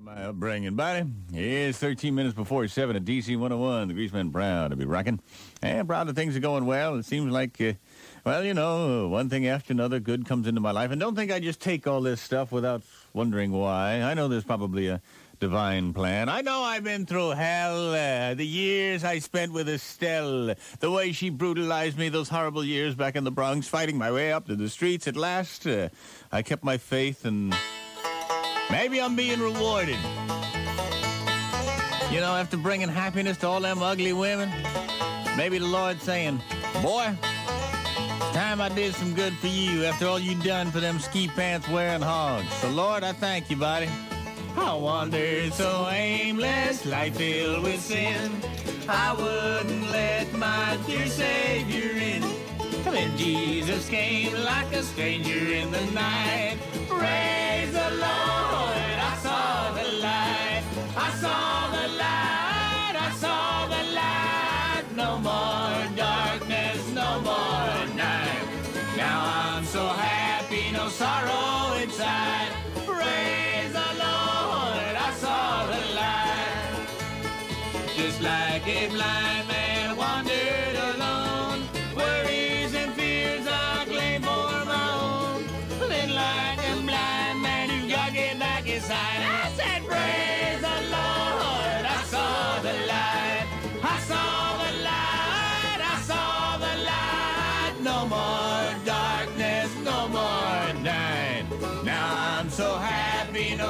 My upbringing, buddy. It's 13 minutes before 7 at DC 101. The Greaseman proud to be rocking. And proud that things are going well. It seems like, uh, well, you know, one thing after another good comes into my life. And don't think I just take all this stuff without wondering why. I know there's probably a divine plan. I know I've been through hell. Uh, the years I spent with Estelle, the way she brutalized me those horrible years back in the Bronx, fighting my way up to the streets. At last, uh, I kept my faith and maybe I'm being rewarded. You know, after bringing happiness to all them ugly women, maybe the Lord's saying, Boy, time I did some good for you after all you done for them ski pants wearing hogs. So, Lord, I thank you, buddy. I wandered so aimless, life filled with sin. I wouldn't let my dear Savior in. Then Jesus came like a stranger in the night. Inside. Praise the Lord, I saw the light. Just like a blind man wandered alone, worries and fears I claim for my own. Then like a blind man who got get back his sight,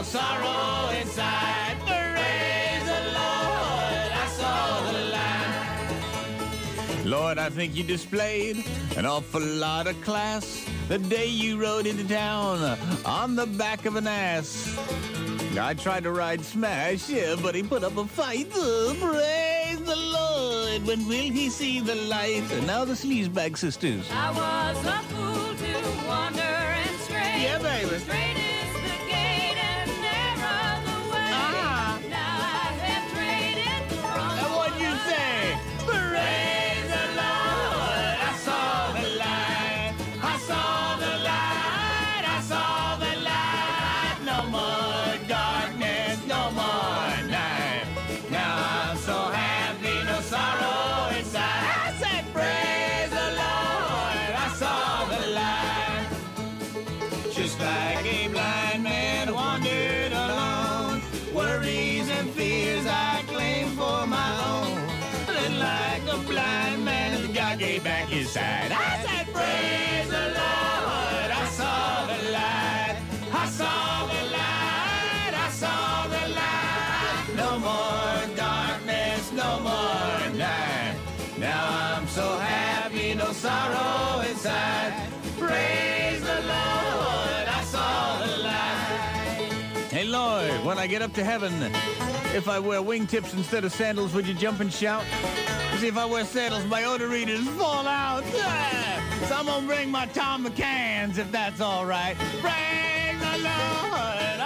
sorrow inside. Praise the Lord, I saw the light. Lord, I think you displayed an awful lot of class the day you rode into town on the back of an ass. I tried to ride Smash, yeah, but he put up a fight. Oh, praise the Lord. When will he see the light? And now the Sleazebag Sisters. I was a fool to wander and stray. Yeah, baby. Straight Just like a blind man wandered alone. Worries and fears I claim for my own. Then like a blind man, God gave back his sight. I said, praise the Lord. I saw the light. I saw the light. I saw the light. No more darkness, no more night. Now I'm so happy, no sorrow inside. Praise Hey Lord, when I get up to heaven, if I wear wingtips instead of sandals, would you jump and shout? See, if I wear sandals, my Odor-Eaters fall out. So I'm gonna bring my Thom McAns if that's all right. Praise the Lord,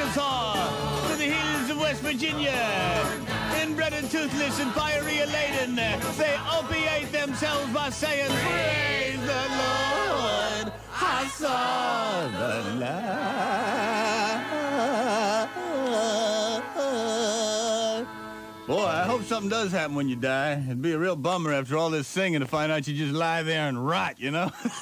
Arkansas to the hills of West Virginia. Inbred and toothless and fiery laden, they opiate themselves by saying, Praise the Lord, I saw the light. Boy, I hope something does happen when you die. It'd be a real bummer after all this singing to find out you just lie there and rot, you know?